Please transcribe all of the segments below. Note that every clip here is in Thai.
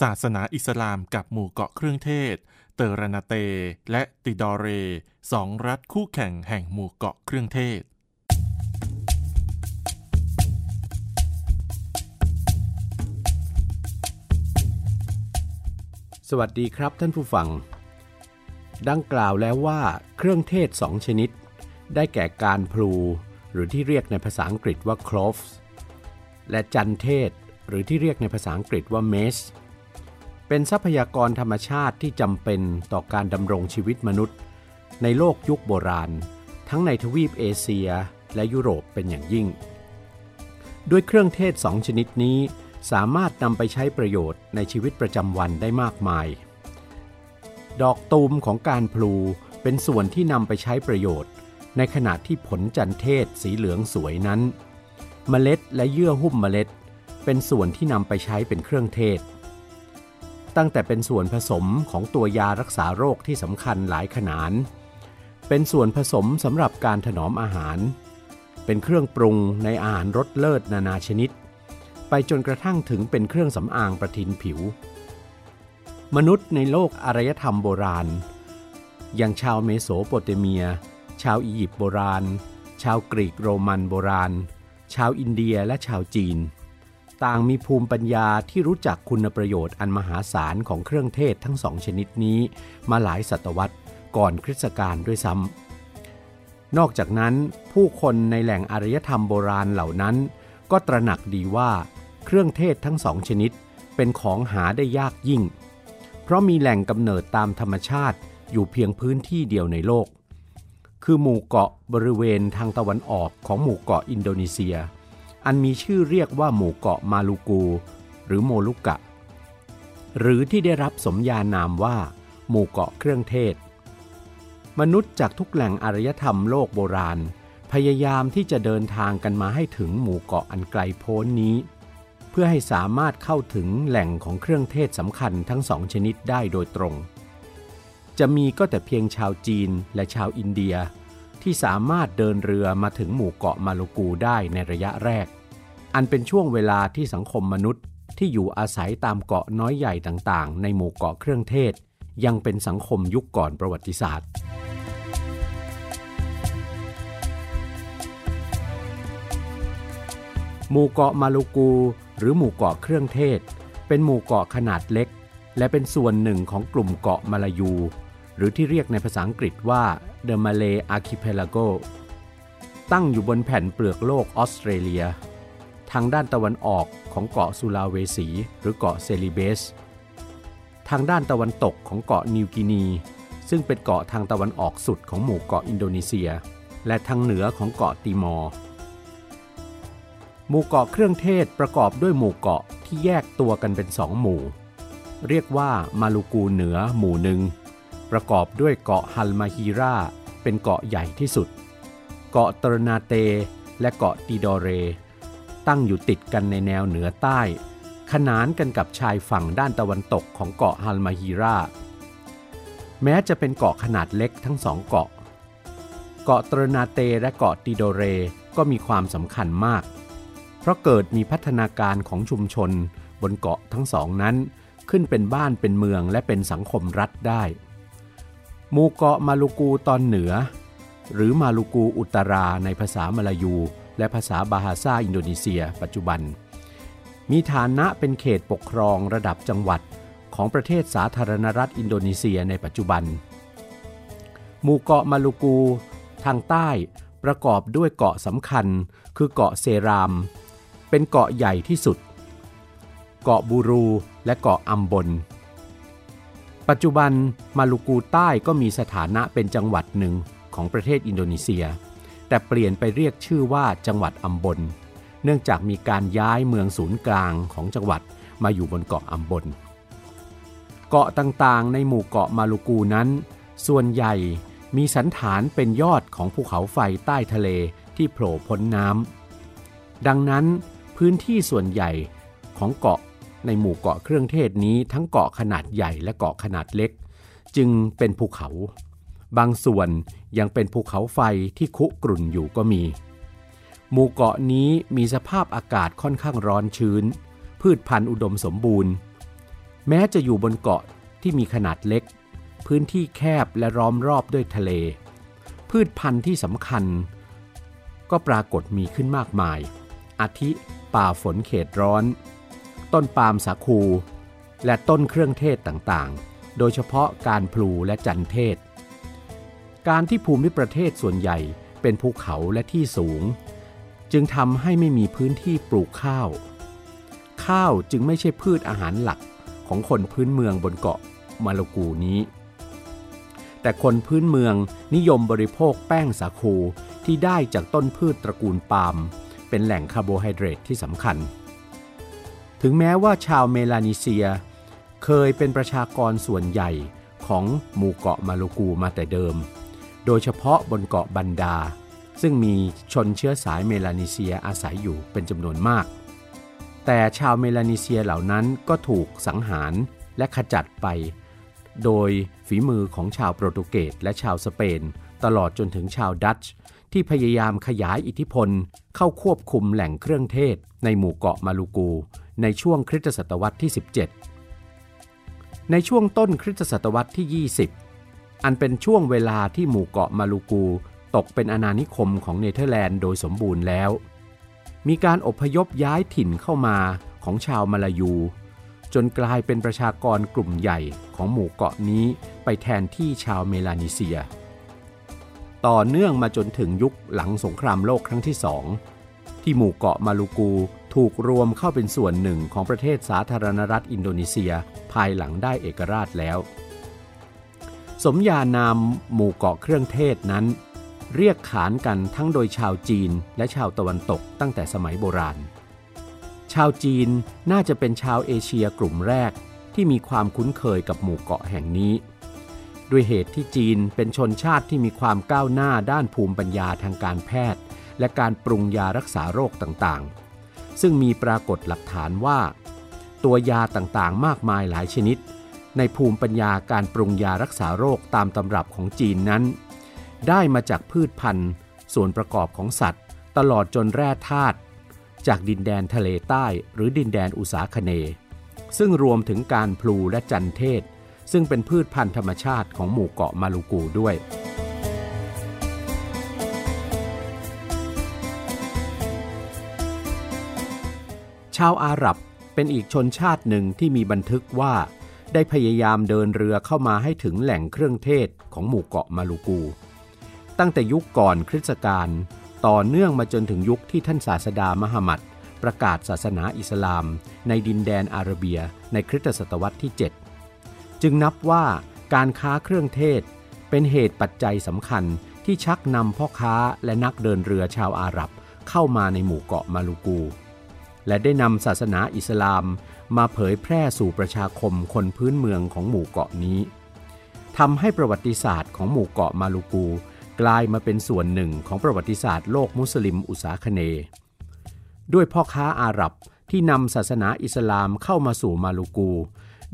ศาสนาอิสลามกับหมู่เกาะเครื่องเทศ เตอร์นาเต และติดอเรสองรัฐคู่แข่งแห่งหมู่เกาะเครื่องเทศ สวัสดีครับท่านผู้ฟัง ดังกล่าวแล้วว่าเครื่องเทศสองชนิด ได้แก่กานพลู หรือที่เรียกในภาษาอังกฤษว่า cloves และจันเทศหรือที่เรียกในภาษาอังกฤษว่า mace เป็นทรัพยากรธรรมชาติที่จำเป็นต่อการดำรงชีวิตมนุษย์ ในโลกยุคโบราณ ทั้งในทวีปเอเชียและยุโรปเป็นอย่างยิ่ง ด้วยเครื่องเทศสองชนิดนี้ สามารถนำไปใช้ประโยชน์ในชีวิตประจำวันได้มากมาย ดอกตูมของการพลูเป็นส่วนที่นำไปใช้ประโยชน์ ในขณะที่ผลจันเทศสีเหลืองสวยนั้น เมล็ดและเยื่อหุ้มเมล็ด เป็นส่วนที่นำไปใช้เป็นเครื่องเทศ ตั้งแต่เป็นส่วนผสมของตัวยารักษาโรคที่สำคัญหลายขนาดเป็นส่วนผสมสำหรับการถนอมอาหาร เป็นเครื่องปรุงในอาหารรสเลิศนานาชนิด ไปจนกระทั่งถึงเป็นเครื่องสำอางประทินผิว มนุษย์ในโลกอารยธรรมโบราณ อย่างชาวเมโสโปเตเมีย ชาวอียิปต์โบราณ ชาวกรีกโรมันโบราณ ชาวอินเดียและชาวจีน ต่างมีภูมิปัญญาที่รู้จักคุณประโยชน์อันมหาศาลของเครื่องเทศทั้งสองชนิดนี้ มาหลายศตวรรษก่อนคริสตกาลด้วยซ้ำนอกจากนั้นผู้คนในแหล่งอารยธรรมโบราณเหล่านั้น ก็ตระหนักดีว่าเครื่องเทศทั้งสองชนิดเป็นของหาได้ยากยิ่ง เพราะมีแหล่งกำเนิดตามธรรมชาติอยู่เพียงพื้นที่เดียวในโลก คือหมู่เกาะบริเวณทางตะวันออกของหมู่เกาะอินโดนีเซีย อันมีชื่อเรียกว่าหมู่เกาะมาลูกู หรือโมลุกะ หรือที่ได้รับสมญานามว่า หมู่เกาะเครื่องเทศ มนุษย์จากทุกแหล่งอารยธรรมโลกโบราณ พยายามที่จะเดินทางกันมาให้ถึงหมู่เกาะอันไกลโพ้นนี้ เพื่อให้สามารถเข้าถึงแหล่งของเครื่องเทศสำคัญทั้งสองชนิดได้โดยตรง จะมีก็แต่เพียงชาวจีนและชาวอินเดียที่สามารถเดินเรือมาถึงหมู่เกาะมาลูกูได้ในระยะแรก อันเป็นช่วงเวลาที่สังคมมนุษย์ ที่อยู่อาศัยตามเกาะน้อยใหญ่ต่างๆ ในหมู่เกาะเครื่องเทศ ยังเป็นสังคมยุคก่อนประวัติศาสตร์หมู่เกาะมาลูกู หรือหมู่เกาะเครื่องเทศ เป็นหมู่เกาะขนาดเล็ก และเป็นส่วนหนึ่งของกลุ่มเกาะมาลายู หรือที่เรียกในภาษาอังกฤษว่า The Malay Archipelago ตั้งอยู่บนแผ่นเปลือกโลกออสเตรเลีย ทางด้านตะวันออกของเกาะสุลาเวสี หรือเกาะเซลิเบส ทางด้านตะวันตกของเกาะนิวกินี ซึ่งเป็นเกาะทางตะวันออกสุดของหมู่เกาะอินโดนีเซีย และทางเหนือของเกาะติมอร์หมู่เกาะเครื่องเทศประกอบด้วยหมู่เกาะที่แยกตัวกันเป็นสองหมู่ เรียกว่ามาลูกูเหนือหมู่หนึ่ง ประกอบด้วยเกาะฮัลมาฮีราเป็นเกาะใหญ่ที่สุด เกาะตรนาเต และเกาะติดอเร ตั้งอยู่ติดกันในแนวเหนือใต้ ขนานกันกับชายฝั่งด้านตะวันตกของเกาะฮัลมาฮีราแม้จะเป็นเกาะขนาดเล็กทั้งสองเกาะ เกาะตรนาเตและเกาะติโดเรก็มีความสำคัญมาก เพราะเกิดมีพัฒนาการของชุมชนบนเกาะทั้งสองนั้นขึ้นเป็นบ้านเป็นเมืองและเป็นสังคมรัฐได้หมู่เกาะมาลูกูตอนเหนือ หรือมาลูกูอุตราในภาษามลายู และภาษาบาฮาซาอินโดนีเซีย ปัจจุบัน มีฐานะเป็นเขตปกครองระดับจังหวัดของประเทศสาธารณรัฐอินโดนีเซียในปัจจุบัน หมู่เกาะมาลูกู ทางใต้ประกอบด้วยเกาะสำคัญคือเกาะเซราม เป็นเกาะใหญ่ที่สุด เกาะบูรูและเกาะอัมบน ปัจจุบันมาลูกูใต้ก็มีสถานะเป็นจังหวัดหนึ่งของประเทศอินโดนีเซีย แต่เปลี่ยนไปเรียกชื่อว่าจังหวัดอัมบน เนื่องจากมีการย้ายเมืองศูนย์กลางของจังหวัดมาอยู่บนเกาะอัมบน เกาะต่างๆ ในหมู่เกาะมาลูกูนั้น ส่วนใหญ่มีสันฐานเป็นยอดของภูเขาไฟใต้ทะเลที่โผล่พ้นน้ำดังนั้นพื้นที่ส่วนใหญ่ของเกาะในหมู่เกาะเครื่องเทศนี้ทั้งเกาะขนาดใหญ่และเกาะขนาดเล็ก จึงเป็นภูเขา บางส่วนยังเป็นภูเขาไฟที่คุกรุ่นอยู่ก็มี หมู่เกาะนี้มีสภาพอากาศค่อนข้างร้อนชื้น พืชพันธุ์อุดมสมบูรณ์ แม้จะอยู่บนเกาะที่มีขนาดเล็ก พื้นที่แคบและล้อมรอบด้วยทะเล พืชพันธุ์ที่สำคัญ ก็ปรากฏมีขึ้นมากมาย อาทิป่าฝนเขตร้อน ต้นปาล์มสาคู และต้นเครื่องเทศต่างๆ โดยเฉพาะการพลูและจันเทศ การที่ภูมิประเทศส่วนใหญ่เป็นภูเขาและที่สูง จึงทำให้ไม่มีพื้นที่ปลูกข้าว ข้าวจึงไม่ใช่พืชอาหารหลักของคนพื้นเมืองบนเกาะมาลากูนี้ แต่คนพื้นเมืองนิยมบริโภคแป้งสาคูที่ได้จากต้นพืชตระกูลปาล์มเป็นแหล่งคาร์โบไฮเดรตที่สำคัญ ถึงแม้ว่าชาวเมลานีเซีย เคยเป็นประชากรส่วนใหญ่ของหมู่เกาะมาลูกูมาแต่เดิม โดยเฉพาะบนเกาะบันดา ซึ่งมีชนเชื้อสายเมลานีเซียอาศัยอยู่เป็นจำนวนมาก แต่ชาวเมลานีเซียเหล่านั้นก็ถูกสังหารและขจัดไป โดยฝีมือของชาวโปรตุเกสและชาวสเปน ตลอดจนถึงชาวดัตช์ที่พยายามขยายอิทธิพลเข้าควบคุมแหล่งเครื่องเทศ ในหมู่เกาะมาลูกู ในช่วงคริสตศตวรรษที่ 17 ในช่วงต้นคริสตศตวรรษที่ 20 อันเป็นช่วงเวลาที่หมู่เกาะมาลูกูตกเป็นอาณานิคมของเนเธอร์แลนด์โดยสมบูรณ์แล้ว มีการอพยพย้ายถิ่นเข้ามาของชาวมาลายู จนกลายเป็นประชากรกลุ่มใหญ่ของหมู่เกาะนี้ไปแทนที่ชาวเมลานีเซีย ต่อเนื่องมาจนถึงยุคหลังสงครามโลกครั้งที่สองที่หมู่เกาะมาลูกูถูกรวมเข้าเป็นส่วนหนึ่งของประเทศสาธารณรัฐอินโดนีเซีย ภายหลังได้เอกราชแล้ว สมญานามหมู่เกาะเครื่องเทศนั้น เรียกขานกันทั้งโดยชาวจีนและชาวตะวันตกตั้งแต่สมัยโบราณ ชาวจีนน่าจะเป็นชาวเอเชียกลุ่มแรกที่มีความคุ้นเคยกับหมู่เกาะแห่งนี้ ด้วยเหตุที่จีนเป็นชนชาติที่มีความก้าวหน้าด้านภูมิปัญญาทางการแพทย์ และการปรุงยารักษาโรคต่างๆ ซึ่งมีปรากฏหลักฐานว่า ตัวยาต่างๆ มากมายหลายชนิด ในภูมิปัญญาการปรุงยารักษาโรคตามตำรับของจีนนั้น ได้มาจากพืชพันธุ์ ส่วนประกอบของสัตว์ ตลอดจนแร่ธาตุจากดินแดนทะเลใต้หรือดินแดนอุษาคเน ซึ่งรวมถึงการพลูและจันเทศ ซึ่งเป็นพืชพันธุ์ธรรมชาติของหมู่เกาะมาลูกูด้วยชาวอาหรับเป็นอีกชนชาติหนึ่งที่มีบันทึกว่า ได้พยายามเดินเรือเข้ามาให้ถึงแหล่งเครื่องเทศของหมู่เกาะมาลูกู ตั้งแต่ยุคก่อนคริสตกาลต่อเนื่องมาจนถึงยุคที่ท่านศาสดามหมัด ประกาศศาสนาอิสลาม ในดินแดนอาระเบียในคริสตศตวรรษที่ 7 จึงนับว่าการค้าเครื่องเทศเป็นเหตุปัจจัยสำคัญที่ชักนำพ่อค้าและนักเดินเรือชาวอาหรับเข้ามาในหมู่เกาะมาลูกู และได้นำศาสนาอิสลาม มาเผยแพร่สู่ประชาคมคนพื้นเมืองของหมู่เกาะนี้ทำให้ประวัติศาสตร์ของหมู่เกาะมาลูกู กลายมาเป็นส่วนหนึ่งของประวัติศาสตร์โลกมุสลิมอุษาคเน ด้วยพ่อค้าอาหรับที่นำศาสนาอิสลามเข้ามาสู่มาลูกู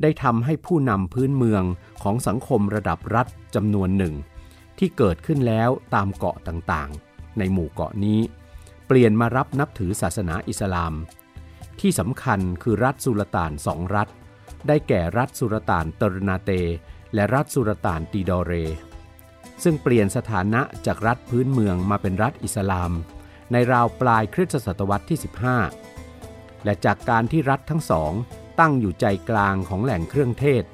ได้ทำให้ผู้นำพื้นเมืองของสังคมระดับรัฐจำนวนหนึ่ง ที่เกิดขึ้นแล้วตามเกาะต่างๆ ในหมู่เกาะนี้ เปลี่ยนมารับนับถือศาสนาอิสลาม ที่สำคัญคือรัฐสุลต่านสองรัฐ ได้แก่รัฐสุลต่านเตอร์นาเต และรัฐสุลต่านตีดอเร ซึ่งเปลี่ยนสถานะจากรัฐพื้นเมืองมาเป็นรัฐอิสลาม ในราวปลายคริสตศตวรรษที่ 15 และจากการที่รัฐทั้งสองตั้งอยู่ใจกลางของแหล่งเครื่องเทศ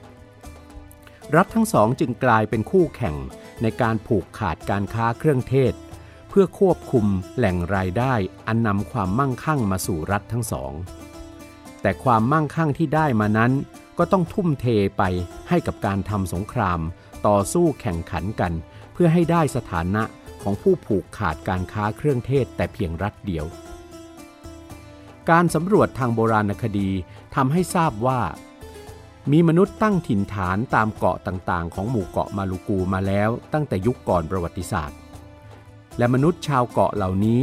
รัฐทั้งสองจึงกลายเป็นคู่แข่งในการผูกขาดการค้าเครื่องเทศ พื่อควบคุมแหล่งรายได้อันนำความมั่งคั่งมาสู่รัฐทั้งสอง แต่ความมั่งคั่งที่ได้มานั้น ก็ต้องทุ่มเทไปให้กับการทำสงคราม ต่อสู้แข่งขันกัน เพื่อให้ได้สถานะของผู้ผูกขาดการค้าเครื่องเทศแต่เพียงรัฐเดียว การสำรวจทางโบราณคดีทำให้ทราบว่า มีมนุษย์ตั้งถิ่นฐานตามเกาะต่างๆ ของหมู่เกาะมาลูกูมาแล้วตั้งแต่ยุคก่อนประวัติศาสตร์ และมนุษย์ชาวเกาะเหล่านี้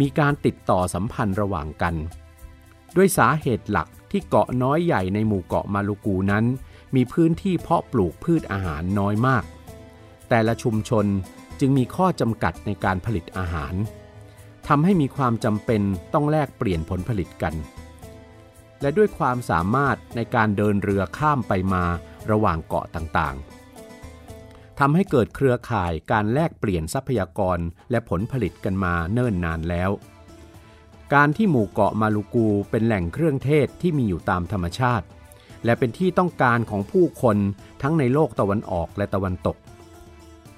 มีการติดต่อสัมพันธ์ระหว่างกัน ด้วยสาเหตุหลักที่เกาะน้อยใหญ่ในหมู่เกาะมาลูกูนั้น มีพื้นที่เพาะปลูกพืชอาหารน้อยมาก แต่ละชุมชนจึงมีข้อจำกัดในการผลิตอาหารทำให้มีความจำเป็นต้องแลกเปลี่ยนผลผลิตกัน และด้วยความสามารถในการเดินเรือข้ามไปมาระหว่างเกาะต่างๆ ทำให้เกิดเครือข่ายการแลกเปลี่ยนทรัพยากรและผลผลิตกันมาเนิ่นนานแล้ว การที่หมู่เกาะมาลูกูเป็นแหล่งเครื่องเทศที่มีอยู่ตามธรรมชาติ และเป็นที่ต้องการของผู้คนทั้งในโลกตะวันออกและตะวันตก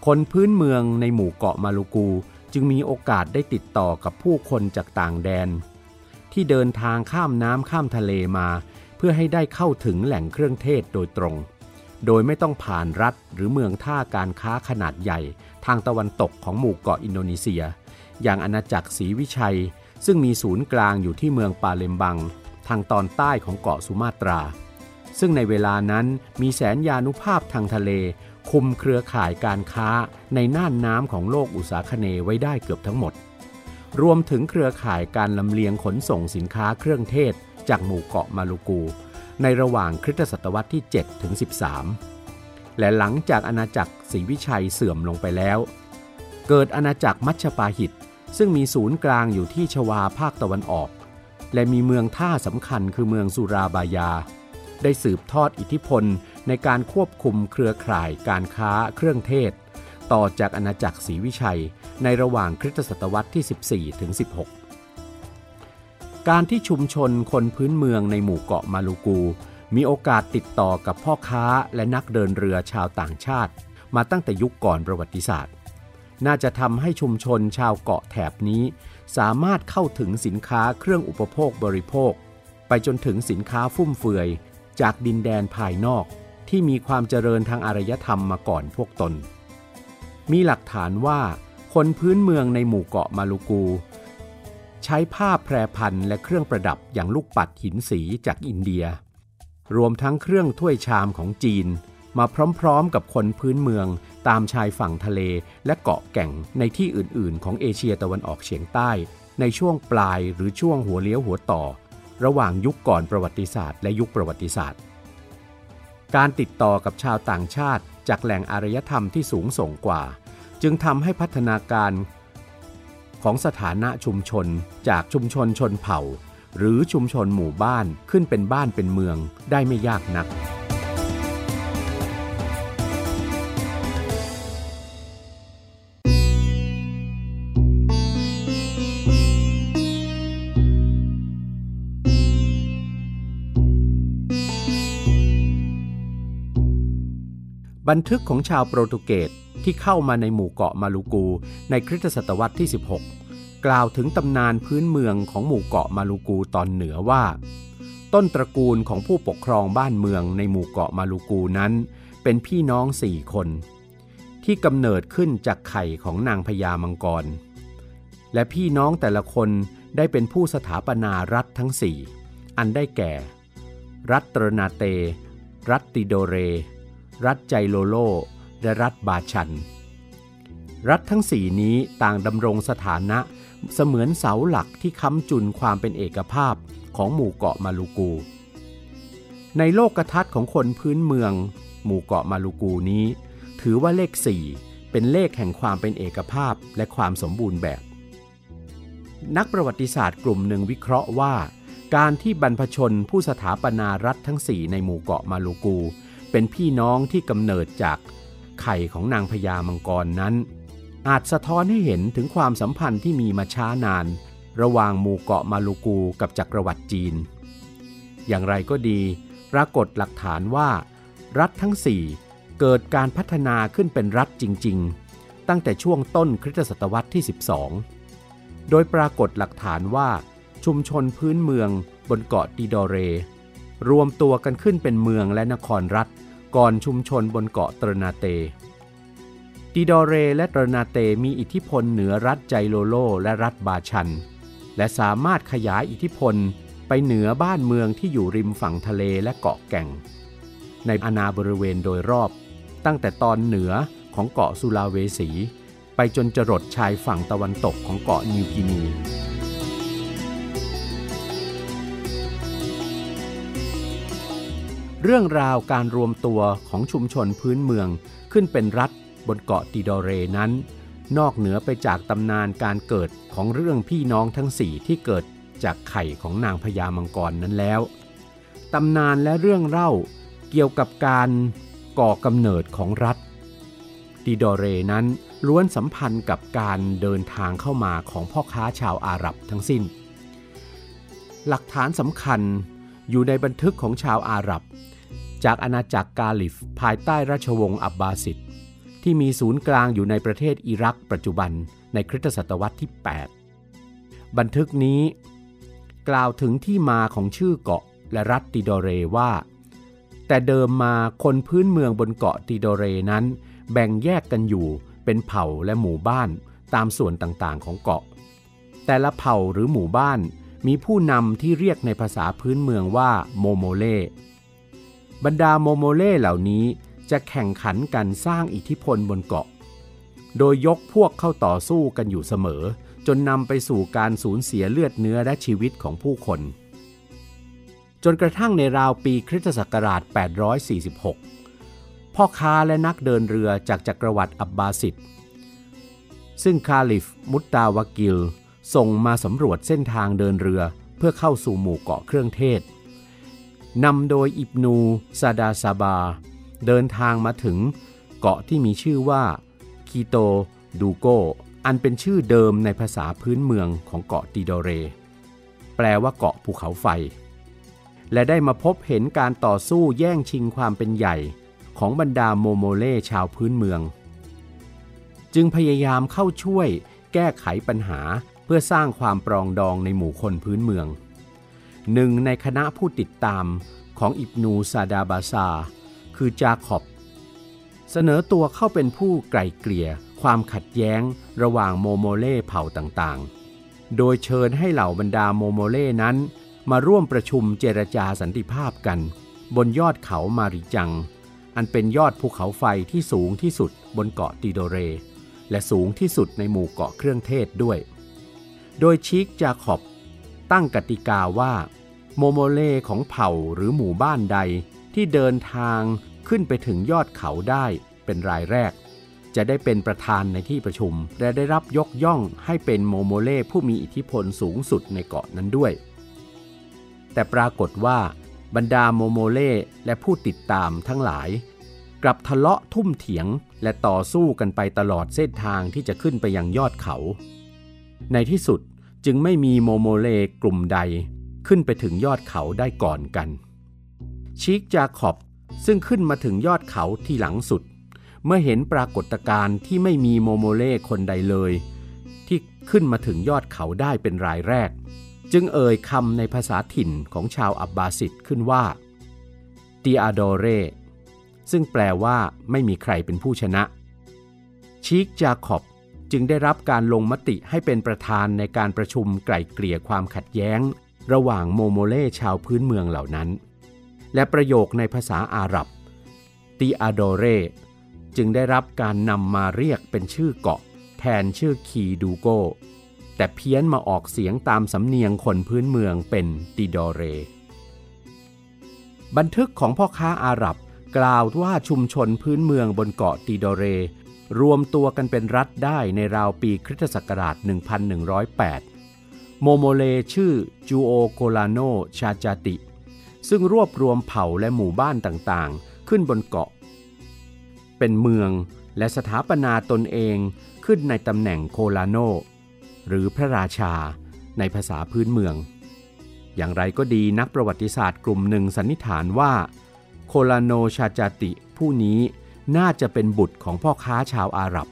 คนพื้นเมืองในหมู่เกาะมาลูกูจึงมีโอกาสได้ติดต่อกับผู้คนจากต่างแดน ที่เดินทางข้ามน้ำข้ามทะเลมา เพื่อให้ได้เข้าถึงแหล่งเครื่องเทศโดยตรง โดยไม่ต้องผ่านรัฐหรือเมืองท่าการค้าขนาดใหญ่ ทางตะวันตกของหมู่เกาะอินโดนีเซีย อย่างอาณาจักรศรีวิชัย ซึ่งมีศูนย์กลางอยู่ที่เมืองปาเลมบัง ทางตอนใต้ของเกาะสุมาตรา ซึ่งในเวลานั้นมีแสนยานุภาพทางทะเล คุมเครือข่ายการค้าในน่านน้ำของโลกอุษาคเนไว้ได้เกือบทั้งหมด รวมถึงเครือข่ายการลำเลียงขนส่งสินค้าเครื่องเทศ จากหมู่เกาะมาลูกู ในระหว่างคริสตศตวรรษที่ 7 ถึง 13 และหลังจากอาณาจักรศรีวิชัยเสื่อมลงไปแล้ว เกิดอาณาจักรมัชปาหิต ซึ่งมีศูนย์กลางอยู่ที่ชวาภาคตะวันออก และมีเมืองท่าสำคัญคือเมืองสุราบายา ได้สืบทอดอิทธิพลในการควบคุมเครือข่ายการค้าเครื่องเทศ ต่อจากอาณาจักรศรีวิชัยในระหว่างคริสตศตวรรษที่ 14 ถึง 16 การที่ชุมชนคนพื้นเมืองในหมู่เกาะมาลูกู มีโอกาสติดต่อกับพ่อค้าและนักเดินเรือชาวต่างชาติ มาตั้งแต่ยุคก่อนประวัติศาสตร์ น่าจะทำให้ชุมชนชาวเกาะแถบนี้ สามารถเข้าถึงสินค้าเครื่องอุปโภคบริโภค ไปจนถึงสินค้าฟุ่มเฟือย จากดินแดนภายนอกที่มีความเจริญทางอารยธรรมมาก่อนพวกตน มีหลักฐานว่า คนพื้นเมืองในหมู่เกาะมาลูกู ใช้ผ้าแพรพันและเครื่องประดับอย่างลูกปัดหินสีจากอินเดีย รวมทั้งเครื่องถ้วยชามของจีน มาพร้อมๆกับคนพื้นเมืองตามชายฝั่งทะเลและเกาะแก่งในที่อื่นๆ ของเอเชียตะวันออกเฉียงใต้ ในช่วงปลายหรือช่วงหัวเลี้ยวหัวต่อ ระหว่างยุคก่อนประวัติศาสตร์ และยุคประวัติศาสตร์ การติดต่อกับชาวต่างชาติ จากแหล่งอารยธรรมที่สูงส่งกว่า จึงทำให้พัฒนาการ ของสถานะชุมชน จากชุมชนชนเผ่า หรือชุมชนหมู่บ้านขึ้นเป็นบ้านเป็นเมืองได้ไม่ยากนัก บันทึกของชาวโปรตุเกส ที่เข้ามาในหมู่เกาะมาลูกู ในคริสตศตวรรษที่ 16 กล่าวถึงตำนานพื้นเมืองของหมู่เกาะมาลูกูตอนเหนือว่า ต้นตระกูลของผู้ปกครองบ้านเมืองในหมู่เกาะมาลูกูนั้น เป็นพี่น้องสี่คน ที่กำเนิดขึ้นจากไข่ของนางพญามังกร และพี่น้องแต่ละคนได้เป็นผู้สถาปนารัฐทั้งสี่อันได้แก่ รัฐตรนาเต รัฐติโดเร รัฐใจโลโล และรัฐบาชัน รัฐทั้งสี่นี้ต่างดำรงสถานะเสมือนเสาหลักที่ค้ำจุนความเป็นเอกภาพของหมู่เกาะมาลูกู ในโลกกระทัดของคนพื้นเมือง หมู่เกาะมาลูกูนี้ ถือว่าเลขสี่เป็นเลขแห่งความเป็นเอกภาพและความสมบูรณ์แบบ นักประวัติศาสตร์กลุ่มหนึ่งวิเคราะห์ว่า การที่บรรพชนผู้สถาปนารัฐทั้งสี่ในหมู่เกาะมาลูกู เป็นพี่น้องที่กำเนิดจาก ไข่ของนางพญามังกรนั้น อาจสะท้อนให้เห็นถึงความสัมพันธ์ที่มีมาช้านาน ระหว่างหมู่เกาะมาลูกูกับจักรวรรดิจีน อย่างไรก็ดี ปรากฏหลักฐานว่า รัฐทั้งสี่เกิดการพัฒนาขึ้นเป็นรัฐจริง ๆ ตั้งแต่ช่วงต้นคริสตศตวรรษที่ 12 โดยปรากฏหลักฐานว่า ชุมชนพื้นเมืองบนเกาะดิดอเร รวมตัวกันขึ้นเป็นเมืองและนครรัฐ ก่อนชุมชนบนเกาะเตอร์นาเตติดอเรและเตอร์นาเตมีอิทธิพลเหนือรัฐไจโลโลและรัฐบาชัน และสามารถขยายอิทธิพลไปเหนือบ้านเมืองที่อยู่ริมฝั่งทะเลและเกาะแก่ง ในอาณาบริเวณโดยรอบ ตั้งแต่ตอนเหนือของเกาะสุลาเวสี ไปจนจรดชายฝั่งตะวันตกของเกาะนิวกินี เรื่องราวการรวมตัวของชุมชนพื้นเมืองขึ้นเป็นรัฐบนเกาะติดอเรนั้น นอกเหนือไปจากตำนานการเกิดของเรื่องพี่น้องทั้งสี่ที่เกิดจากไข่ของนางพญามังกรนั้นแล้ว ตำนานและเรื่องเล่าเกี่ยวกับการก่อกำเนิดของรัฐติดอเรนั้นล้วนสัมพันธ์กับการเดินทางเข้ามาของพ่อค้าชาวอาหรับทั้งสิ้น หลักฐานสำคัญอยู่ในบันทึกของชาวอาหรับ จากอาณาจักรกาลิฟภายใต้ราชวงศ์อับบาสิดที่มีศูนย์กลางอยู่ในประเทศอิรักปัจจุบันในคริสตศตวรรษที่ 8 บันทึกนี้กล่าวถึงที่มาของชื่อเกาะและรัฐติโดเรว่า แต่เดิมมาคนพื้นเมืองบนเกาะติโดเรนั้น แบ่งแยกกันอยู่เป็นเผ่าและหมู่บ้านตามส่วนต่างๆของเกาะ แต่ละเผ่าหรือหมู่บ้านมีผู้นำที่เรียกในภาษาพื้นเมืองว่าโมโมเล่ บรรดาโมโมเล่เหล่านี้จะแข่งขันกันสร้างอิทธิพลบนเกาะ โดยยกพวกเข้าต่อสู้กันอยู่เสมอ จนนำไปสู่การสูญเสียเลือดเนื้อและชีวิตของผู้คน จนกระทั่งในราวปีคริสตศักราช 846 พ่อค้าและนักเดินเรือจากจักรวรรดิอับบาสิดซึ่งคาลิฟมุตตาวากิลส่งมาสำรวจเส้นทางเดินเรือเพื่อเข้าสู่หมู่เกาะเครื่องเทศ นำโดยอิบนูซาดาซาบา เดินทางมาถึงเกาะที่มีชื่อว่าคีโตดูโกอันเป็นชื่อเดิมในภาษาพื้นเมืองของเกาะติโดเร แปลว่าเกาะภูเขาไฟ และได้มาพบเห็นการต่อสู้แย่งชิงความเป็นใหญ่ของบรรดาโมโมเล่ชาวพื้นเมือง จึงพยายามเข้าช่วยแก้ไขปัญหาเพื่อสร้างความปรองดองในหมู่คนพื้นเมือง หนึ่งในคณะผู้ติดตามของอิบนูซาดาบาซา คือจาขอบ เสนอตัวเข้าเป็นผู้ไกล่เกลี่ยความขัดแย้งระหว่างโมโมเล่เผ่าต่างๆ โดยเชิญให้เหล่าบรรดาโมโมเล่นั้น มาร่วมประชุมเจรจาสันติภาพกัน บนยอดเขามาริจัง อันเป็นยอดภูเขาไฟที่สูงที่สุดบนเกาะติโดเร และสูงที่สุดในหมู่เกาะเครื่องเทศด้วย โดยชิกจาขอบ ตั้งกติกาว่า โมโมเลของเผ่าหรือหมู่บ้านใดที่เดินทางขึ้นไปถึงยอดเขาได้เป็นรายแรก จะได้เป็นประธานในที่ประชุม และได้รับยกย่องให้เป็นโมโมเลผู้มีอิทธิพลสูงสุดในเกาะนั้นด้วย แต่ปรากฏว่า บรรดาโมโมเลและผู้ติดตามทั้งหลาย กลับทะเลาะทุ่มเถียงและต่อสู้กันไปตลอดเส้นทางที่จะขึ้นไปยังยอดเขา ในที่สุด จึงไม่มีโมโมเลกลุ่มใดขึ้นไปถึงยอดเขาได้ก่อนกัน ชีคจาขอบซึ่งขึ้นมาถึงยอดเขาทีหลังสุด เมื่อเห็นปรากฏการณ์ที่ไม่มีโมโมเล่คนใดเลย ที่ขึ้นมาถึงยอดเขาได้เป็นรายแรก จึงเอ่ยคำในภาษาถิ่นของชาวอับบาสิดขึ้นว่าติอาโดเรซึ่งแปลว่าไม่มีใครเป็นผู้ชนะ ชิกจาขอบ จึงได้รับการลงมติให้เป็นประธานในการประชุมไกล่เกลี่ยความขัดแย้ง ระหว่างโมโมเล่ชาวพื้นเมืองเหล่านั้น และประโยคในภาษาอาหรับติอาโดเรจึงได้รับการนำมาเรียกเป็นชื่อเกาะ แทนชื่อคีดูโก แต่เพี้ยนมาออกเสียงตามสำเนียงคนพื้นเมืองเป็นติดอเร บันทึกของพ่อค้าอาหรับกล่าวว่าชุมชนพื้นเมืองบนเกาะติดอเร รวมตัวกันเป็นรัฐได้ในราวปีคริสตศักราช 1108 โมโมเลชื่อจูโอโกลาโนชาจาติ ซึ่งรวบรวมเผ่าและหมู่บ้านต่างๆ ขึ้นบนเกาะ เป็นเมืองและสถาปนาตนเองขึ้นในตำแหน่งโคลาโน หรือพระราชาในภาษาพื้นเมือง อย่างไรก็ดีนักประวัติศาสตร์กลุ่มหนึ่งสันนิษฐานว่า โคลาโนชาจาติผู้นี้ น่าจะเป็นบุตรของพ่อค้าชาวอาหรับ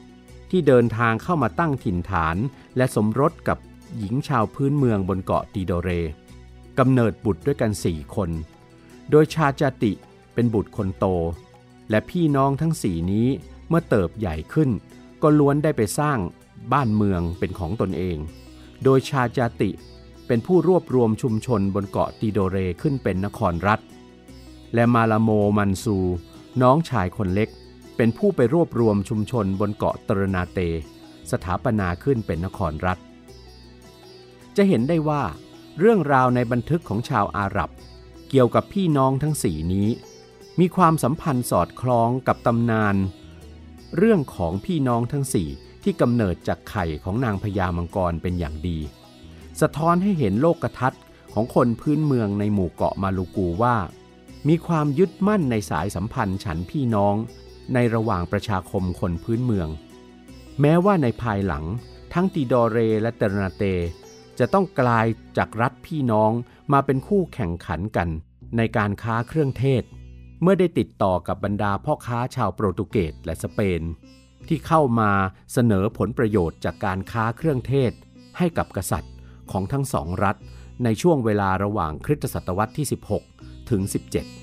ที่เดินทางเข้ามาตั้งถิ่นฐาน และสมรสกับหญิงชาวพื้นเมืองบนเกาะตีโดเรกำเนิดบุตรด้วยกันสี่คน โดยชาจาติเป็นบุตรคนโต และพี่น้องทั้งสี่นี้เมื่อเติบใหญ่ขึ้น ก็ล้วนได้ไปสร้างบ้านเมืองเป็นของตนเอง โดยชาจาติเป็นผู้รวบรวมชุมชนบนเกาะตีโดเรขึ้นเป็นนครรัฐ และมาลาโมมันซู น้องชายคนเล็ก เป็นผู้ไปรวบรวมชุมชนบนเกาะตรนาเต สถาปนาขึ้นเป็นนครรัฐ จะเห็นได้ว่า เรื่องราวในบันทึกของชาวอาหรับ เกี่ยวกับพี่น้องทั้งสี่นี้ มีความสัมพันธ์สอดคล้องกับตำนาน เรื่องของพี่น้องทั้งสี่ที่กำเนิดจากไข่ของนางพญามังกรเป็นอย่างดี สะท้อนให้เห็นโลกทัศน์ของคนพื้นเมืองในหมู่เกาะมาลูกูว่า มีความยึดมั่นในสายสัมพันธ์ฉันพี่น้อง ในระหว่างประชาคมคนพื้นเมือง แม้ว่าในภายหลังทั้งติดอเรและเตรนาเต จะต้องกลายจากรัฐพี่น้องมาเป็นคู่แข่งขันกันในการค้าเครื่องเทศ เมื่อได้ติดต่อกับบรรดาพ่อค้าชาวโปรตุเกสและสเปน ที่เข้ามาเสนอผลประโยชน์จากการค้าเครื่องเทศ ให้กับกษัตริย์ของทั้งสองรัฐ ในช่วงเวลาระหว่างคริสตศตวรรษที่ 16 ถึง 17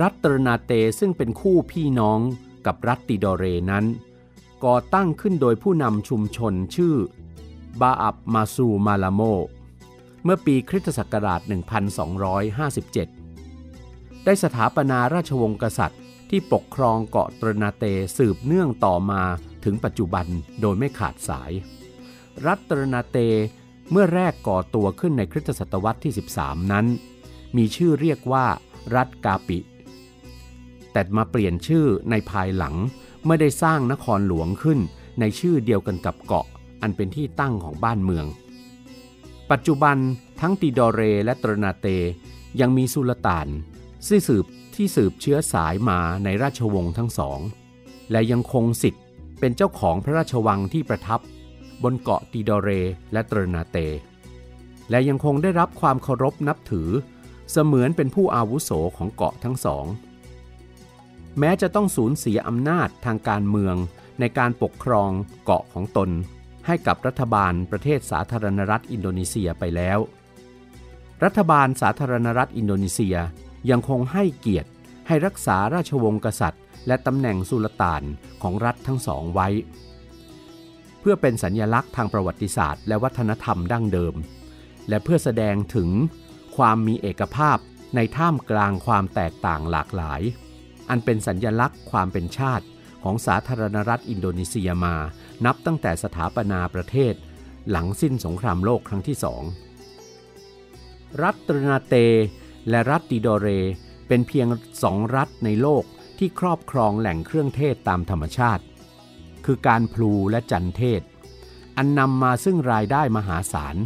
รัฐตรนาเตซึ่งเป็นคู่พี่น้องกับรัฐติดอเรนั้น ก่อตั้งขึ้นโดยผู้นำชุมชนชื่อบาอับมาซูมาลาโม เมื่อปีคริสตศักราช 1257 ได้สถาปนาราชวงศ์กษัตริย์ที่ปกครองเกาะตรนาเตสืบเนื่องต่อมาถึงปัจจุบันโดยไม่ขาดสาย รัฐตรนาเตเมื่อแรกก่อตัวขึ้นในคริสตศตวรรษที่ 13 นั้น มีชื่อเรียกว่ารัฐกาปิ แต่มาเปลี่ยนชื่อในภายหลังเมื่อได้สร้างนครหลวงขึ้นในชื่อเดียวกันกับเกาะ อันเป็นที่ตั้งของบ้านเมือง ปัจจุบันทั้งติดอเรและตรนาเตยังมีสุลต่านซึ่งสืบที่สืบเชื้อสายมาในราชวงศ์ทั้งสอง และยังคงสิทธิ์เป็นเจ้าของพระราชวังที่ประทับบนเกาะติดอเรและตรนาเต และยังคงได้รับความเคารพนับถือ เสมือนเป็นผู้อาวุโสของเกาะทั้งสอง แม้จะต้องสูญเสียอำนาจทางการเมือง ในการปกครองเกาะของตน ให้กับรัฐบาลประเทศสาธารณรัฐอินโดนีเซียไปแล้ว รัฐบาลสาธารณรัฐอินโดนีเซียยังคงให้เกียรติให้รักษาราชวงศ์กษัตริย์ และตำแหน่งสุลต่านของรัฐทั้งสองไว้ เพื่อเป็นสัญญลักษณ์ทางประวัติศาสตร์ และวัฒนธรรมดั้งเดิม และเพื่อแสดงถึงความมีเอกภาพในท่ามกลางความแตกต่างหลากหลาย อันเป็นสัญญลักษณ์ความเป็นชาติของสาธารณรัฐอินโดนีเซียมา นับตั้งแต่สถาปนาประเทศ หลังสิ้นสงครามโลกครั้งที่สองรัฐตรนาเต และรัฐติโดเร เป็นเพียงสองรัฐในโลกที่ครอบครองแหล่งเครื่องเทศตามธรรมชาติ คือการพลูและจันเทศ อันนำมาซึ่งรายได้มหาศาล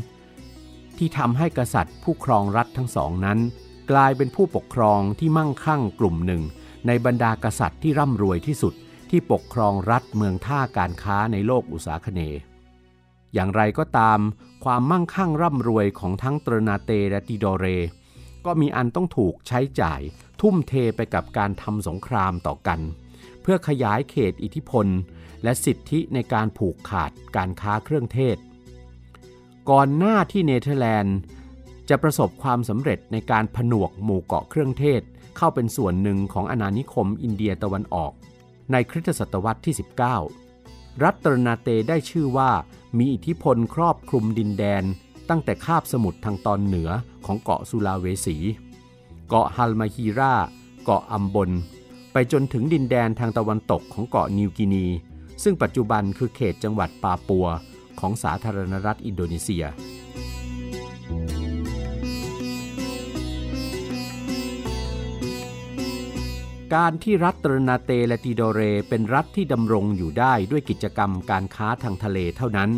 ที่ทำให้กษัตริย์ผู้ครองรัฐทั้งสองนั้น กลายเป็นผู้ปกครองที่มั่งคั่งกลุ่มหนึ่ง ในบรรดากษัตริย์ที่ร่ำรวยที่สุดที่ปกครองรัฐเมืองท่าการค้าในโลกอุษาคเน อย่างไรก็ตาม ความมั่งคั่งร่ำรวยของทั้งตรนาเตและติดอเร ก็มีอันต้องถูกใช้จ่ายทุ่มเทไปกับการทำสงครามต่อกัน เพื่อขยายเขตอิทธิพล และสิทธิในการผูกขาดการค้าเครื่องเทศ ก่อนหน้าที่เนเธอร์แลนด์ จะประสบความสำเร็จในการผนวกหมู่เกาะเครื่องเทศ เข้าเป็นส่วนหนึ่งของอาณานิคมอินเดียตะวันออก ในคริสตศตวรรษที่ 19 รัฐตรนาเตได้ชื่อว่ามีอิทธิพลครอบคลุมดินแดน ตั้งแต่คาบสมุทรทางตอนเหนือของเกาะสุลาเวสี เกาะฮัลมาฮีรา เกาะอัมบน ไปจนถึงดินแดนทางตะวันตกของเกาะนิวกินี ซึ่งปัจจุบันคือเขตจังหวัดปาปัวของสาธารณรัฐอินโดนีเซีย การที่รัฐตรนาเตและติโดเรเป็นรัฐที่ดำรงอยู่ได้ด้วยกิจกรรมการค้าทางทะเลเท่านั้น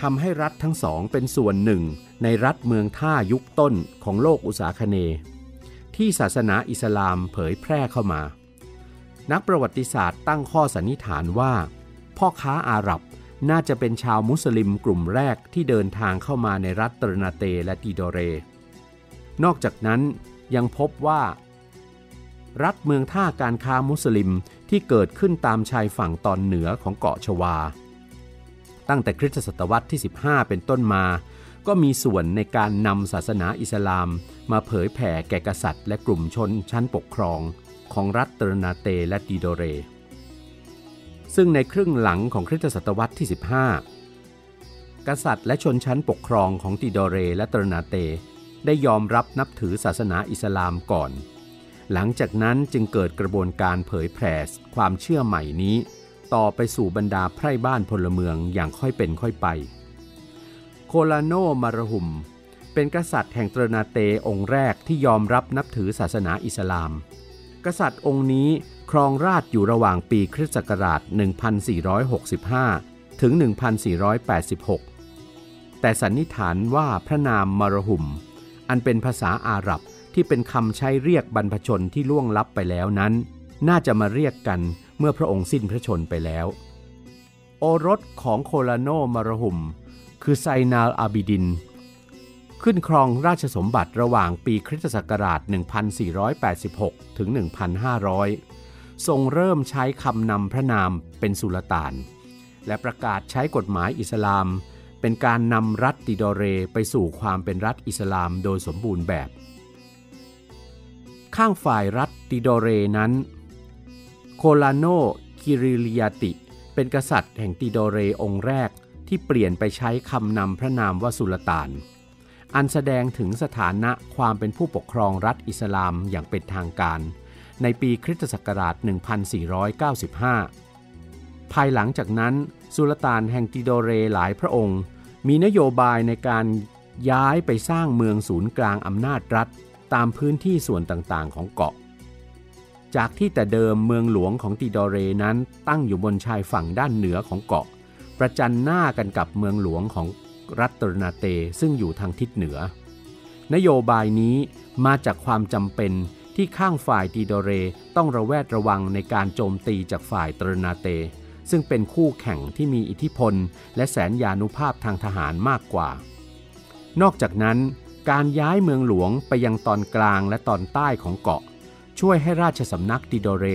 ทำให้รัฐทั้งสองเป็นส่วนหนึ่ง ในรัฐเมืองท่ายุคต้นของโลกอุษาคเน ที่ศาสนาอิสลามเผยแพร่เข้ามา นักประวัติศาสตร์ตั้งข้อสันนิษฐานว่า พ่อค้าอาหรับน่าจะเป็นชาวมุสลิมกลุ่มแรกที่เดินทางเข้ามาในรัฐตรนาเตและติโดเร นอกจากนั้นยังพบว่า รัฐเมืองท่าการค้ามุสลิมที่เกิดขึ้นตามชายฝั่งตอนเหนือของเกาะชวา ตั้งแต่คริสตศตวรรษที่ 15 เป็นต้นมา ก็มีส่วนในการนำศาสนาอิสลาม มาเผยแผ่แก่กษัตริย์และกลุ่มชนชั้นปกครอง ของรัฐตรนาเตและติโดเร ซึ่งในครึ่งหลังของคริสตศตวรรษที่ 15 กษัตริย์และชนชั้นปกครองของติโดเรและตรนาเต ได้ยอมรับนับถือศาสนาอิสลามก่อน หลังจากนั้นจึงเกิดกระบวนการเผยแผ่ความเชื่อใหม่นี้ ต่อไปสู่บรรดาไพร่บ้านพลเมืองอย่างค่อยเป็นค่อยไป โคลาโนมารหุม เป็นกษัตริย์แห่งตรนาเตองค์แรกที่ยอมรับนับถือศาสนาอิสลาม กษัตริย์องค์นี้ครองราชอยู่ระหว่างปีคริสต์ศักราช 1465 ถึง 1486 แต่สันนิษฐานว่าพระนามมารหุม อันเป็นภาษาอาหรับ ที่เป็นคำใช้เรียกบรรพชนที่ล่วงลับไปแล้วนั้น น่าจะมาเรียกกันเมื่อพระองค์สิ้นพระชนไปแล้ว โอรสของโคลาโนมารหุม คือไซนาลอาบิดิน ขึ้นครองราชสมบัติระหว่างปีคริสตศักราช 1486 ถึง 1500 ทรงเริ่มใช้คำนำพระนามเป็นสุลต่าน และประกาศใช้กฎหมายอิสลามเป็นการนำรัฐติโดเรไปสู่ความเป็นรัฐอิสลามโดยสมบูรณ์แบบ ข้างฝ่ายรัฐติโดเรนั้น โคลาโนคิริลิยาติ เป็นกษัตริย์แห่งติโดเรองค์แรกที่เปลี่ยนไปใช้คำนำพระนามว่าสุลต่าน อันแสดงถึงสถานะความเป็นผู้ปกครองรัฐอิสลามอย่างเป็นทางการ ในปีคริสตศักราช 1495 ภายหลังจากนั้นสุลต่านแห่งติโดเรหลายพระองค์ มีนโยบายในการย้ายไปสร้างเมืองศูนย์กลางอำนาจรัฐ ตามพื้นที่ส่วนต่างๆ ของเกาะ จากที่แต่เดิมเมืองหลวงของติโดเรนั้นตั้งอยู่บนชายฝั่งด้านเหนือของเกาะ ประจันหน้ากันกับเมืองหลวงของรัฐตรนาเตซึ่งอยู่ทางทิศเหนือ นโยบายนี้มาจากความจำเป็นที่ข้างฝ่ายติโดเรต้องระแวดระวังในการโจมตีจากฝ่ายตรนาเต ซึ่งเป็นคู่แข่งที่มีอิทธิพล และแสนยานุภาพทางทหารมากกว่า นอกจากนั้น การย้ายเมืองหลวงไปยังตอนกลางและตอนใต้ของเกาะ ช่วยให้ราชสำนักติโดเร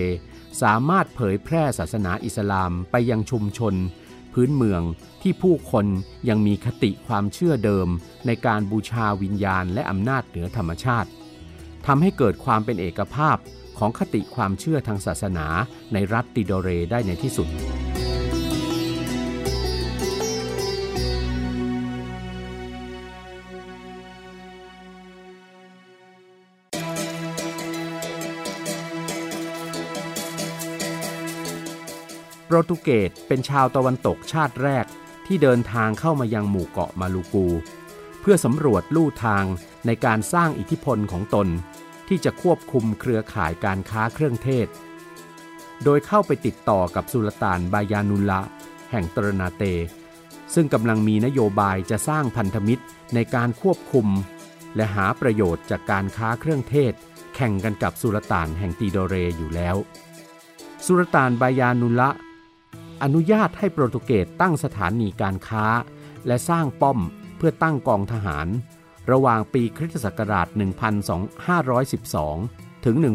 สามารถเผยแพร่ศาสนาอิสลามไปยังชุมชน พื้นเมืองที่ผู้คนยังมีคติความเชื่อเดิม ในการบูชาวิญญาณและอำนาจเหนือธรรมชาติทำให้เกิดความเป็นเอกภาพของคติความเชื่อทางศาสนาในรัฐติโดเรได้ในที่สุด โปรตุเกสเป็นชาวตะวันตกชาติแรกที่เดินทางเข้ามายังหมู่เกาะมาลูกู เพื่อสำรวจลู่ทางในการสร้างอิทธิพลของตน ที่จะควบคุมเครือข่ายการค้าเครื่องเทศ โดยเข้าไปติดต่อกับสุลต่านบายานุลละแห่งตรนาเต ซึ่งกำลังมีนโยบายจะสร้างพันธมิตรในการควบคุม และหาประโยชน์จากการค้าเครื่องเทศ แข่งกันกับสุลต่านแห่งตีโดเรอยู่แล้ว สุลต่านบายานุละ อนุญาตให้โปรตุเกสตั้งสถานีการค้า และสร้างป้อมเพื่อตั้งกองทหาร ระหว่างปีคริสตศักราช 1512 ถึง 1522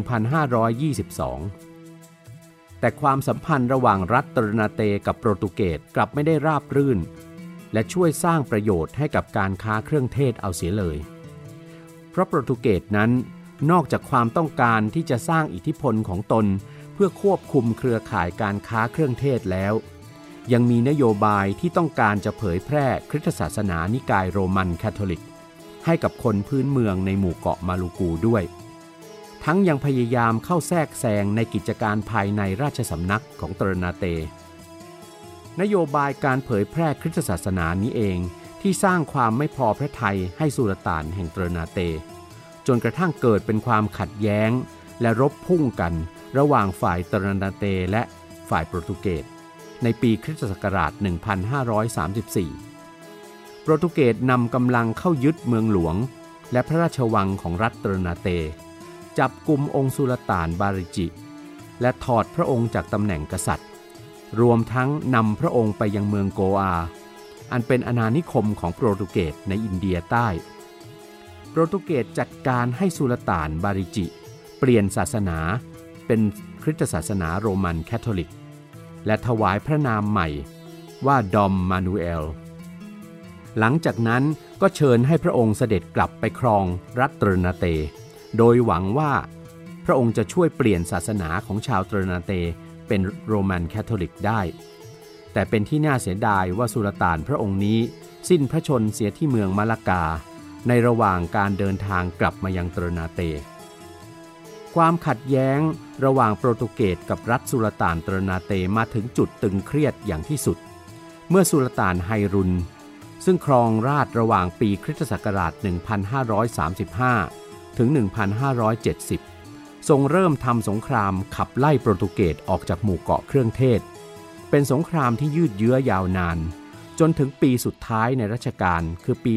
แต่ความสัมพันธ์ระหว่างรัฐตรนาเตกับโปรตุเกสกลับไม่ได้ราบรื่น และช่วยสร้างประโยชน์ให้กับการค้าเครื่องเทศเอาเสียเลย เพราะโปรตุเกสนั้นนอกจากความต้องการที่จะสร้างอิทธิพลของตน เพื่อควบคุมเครือข่ายการค้าเครื่องเทศแล้ว ยังมีนโยบายที่ต้องการจะเผยแพร่คริสตศาสนานิกายโรมันคาทอลิก ให้กับคนพื้นเมืองในหมู่เกาะมาลูกูด้วย ทั้งยังพยายามเข้าแทรกแซงในกิจการภายในราชสำนักของตรนาเต นโยบายการเผยแพร่คริสตศาสนานี้เองที่สร้างความไม่พอพระทัยให้สุลต่านแห่งตรนาเต จนกระทั่งเกิดเป็นความขัดแย้งและรบพุ่งกัน ระหว่างฝ่ายตรนาเตและฝ่ายโปรตุเกสในปีคริสตศักราช 1534 โปรตุเกสนำกำลังเข้ายึดเมืองหลวง และพระราชวังของรัฐตรนาเต จับกลุ่มองค์สุลต่านบาริจิ และถอดพระองค์จากตำแหน่งกษัตริย์ รวมทั้งนำพระองค์ไปยังเมืองโกอา อันเป็นอาณานิคมของโปรตุเกสในอินเดียใต้ โปรตุเกสจัดการให้สุลต่านบาริจิ เปลี่ยนศาสนา เป็นคริสตศาสนาโรมันคาทอลิก และถวายพระนามใหม่ว่าดอมมานูเอล หลังจากนั้นก็เชิญให้พระองค์เสด็จกลับไปครองรัฐตรนาเต โดยหวังว่าพระองค์จะช่วยเปลี่ยนศาสนาของชาวตรนาเตเป็นโรมันคาทอลิกได้ แต่เป็นที่น่าเสียดายว่าสุลต่านพระองค์นี้ สิ้นพระชนเสียที่เมืองมาลากา ในระหว่างการเดินทางกลับมายังตรนาเต ความขัดแย้งระหว่างโปรตุเกสกับรัฐสุลต่านตรนาเตมาถึงจุดตึงเครียดอย่างที่สุด เมื่อสุลต่านไฮรุน ซึ่งครองราชระหว่างปีคริสตศักราช 1535 ถึง 1570 ทรงเริ่มทำสงครามขับไล่โปรตุเกสออกจากหมู่เกาะเครื่องเทศ เป็นสงครามที่ยืดเยื้อยาวนาน จนถึงปีสุดท้ายในรัชกาลคือปี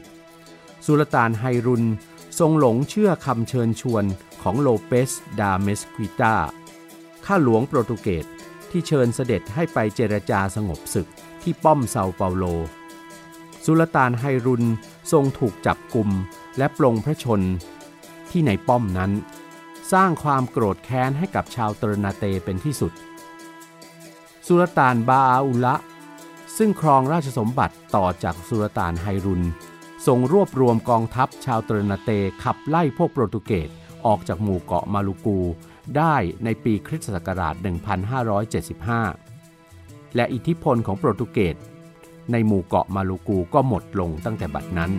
1570 สุลต่านไฮรุน ทรงหลงเชื่อคำเชิญชวนของโลเปสดาเมสควิตาข้าหลวงโปรตุเกสที่เชิญเสด็จให้ไปเจรจาสงบศึกที่ป้อมเซาเปาโล สุลต่านไฮรุนทรงถูกจับกุมและปลงพระชนม์ที่ในป้อมนั้น สร้างความโกรธแค้นให้กับชาวเตรนาเตเป็นที่สุด สุลต่านบาอาอุละ ซึ่งครองราชสมบัติต่อจากสุลต่านไฮรุน ทรงรวบรวมกองทัพชาวเตรนาเตขับไล่พวกโปรตุเกสออกจากหมู่เกาะมาลูกู ได้ในปีคริสตศักราช 1575 และอิทธิพลของโปรตุเกสในหมู่เกาะมาลูกูก็หมดลงตั้งแต่บัดนั้น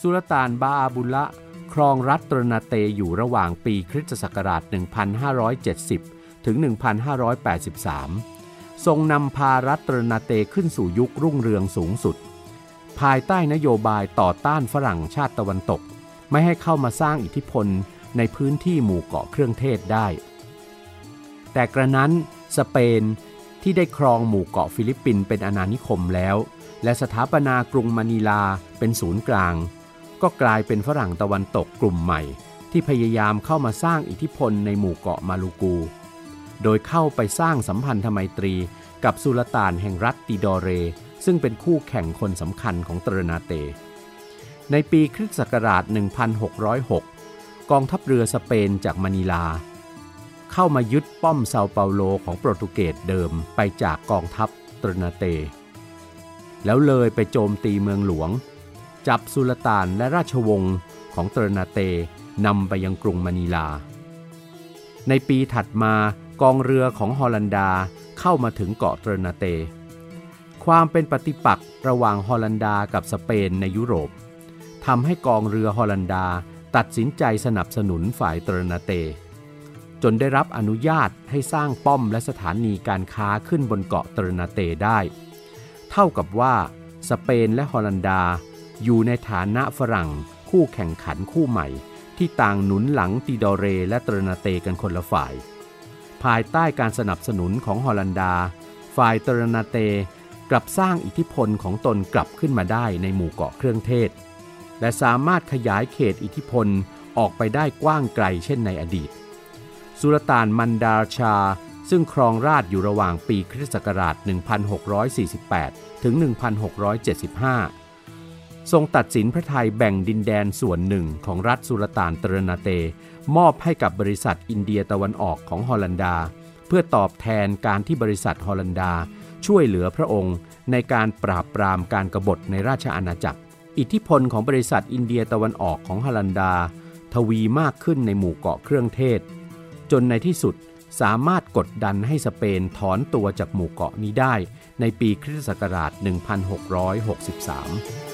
สุลต่านบาอาบุละครองรัฐตรนาเตอยู่ระหว่างปีคริสตศักราช 1570 ถึง 1583 ทรงนำพารัฐตรนาเตขึ้นสู่ยุครุ่งเรืองสูงสุด ภายใต้นโยบายต่อต้านฝรั่งชาติตะวันตก ไม่ให้เข้ามาสร้างอิทธิพลในพื้นที่หมู่เกาะเครื่องเทศได้ แต่กระนั้นสเปนที่ได้ครองหมู่เกาะฟิลิปปินส์เป็นอาณานิคมแล้ว และสถาปนากรุงมะนิลาเป็นศูนย์กลาง ก็กลายเป็นฝรั่งตะวันตกกลุ่มใหม่ ที่พยายามเข้ามาสร้างอิทธิพลในหมู่เกาะมาลูกู โดยเข้าไปสร้างสัมพันธไมตรีกับสุลต่านแห่งรัฐติดอเร ซึ่งเป็นคู่แข่งคนสำคัญของตรนาเต ในปีคริสต์ศักราช 1606 กองทัพเรือสเปนจากมะนิลา เข้ามายึดป้อมเซาเปาโลของโปรตุเกสเดิมไปจากกองทัพตรนาเต แล้วเลยไปโจมตีเมืองหลวง จับสุลต่านและราชวงศ์ของตรนาเตนำไปยังกรุงมะนิลา ในปีถัดมา กองเรือของฮอลันดาเข้ามาถึงเกาะเตรนาเต ความเป็นปฏิปักษ์ระหว่างฮอลันดากับสเปนในยุโรปทำให้กองเรือฮอลันดาตัดสินใจสนับสนุนฝ่ายเตรนาเต จนได้รับอนุญาตให้สร้างป้อมและสถานีการค้าขึ้นบนเกาะเตรนาเตได้ เท่ากับว่าสเปนและฮอลันดา อยู่ในฐานะฝรั่งคู่แข่งขันคู่ใหม่ ที่ต่างหนุนหลังติดอเรและเตรนาเตกันคนละฝ่าย ภายใต้การสนับสนุนของฮอลันดา ฝ่ายตรนาเตกลับสร้างอิทธิพลของตนกลับขึ้นมาได้ในหมู่เกาะเครื่องเทศ และสามารถขยายเขตอิทธิพลออกไปได้กว้างไกลเช่นในอดีต สุลต่านมันดาชา ซึ่งครองราชอยู่ระหว่างปีคริสต์ศักราช 1648 ถึง 1675 ทรงตัดสินพระไทยแบ่งดินแดนส่วนหนึ่งของรัฐสุลต่านเตรนาเต มอบให้กับบริษัทอินเดียตะวันออกของฮอลันดา เพื่อตอบแทนการที่บริษัทฮอลันดา ช่วยเหลือพระองค์ ในการปราบปรามการกรบฏในราชอาณาจักร อิทธิพลของบริษัทอินเดียตะวันออกของฮอลันดา ทวีมากขึ้นในหมู่เกาะเครื่องเทศ จนในที่สุดสามารถกดดันให้สเปนถอนตัวจากหมู่เกาะนี้ได้ ในปีคริสตศักราช 1663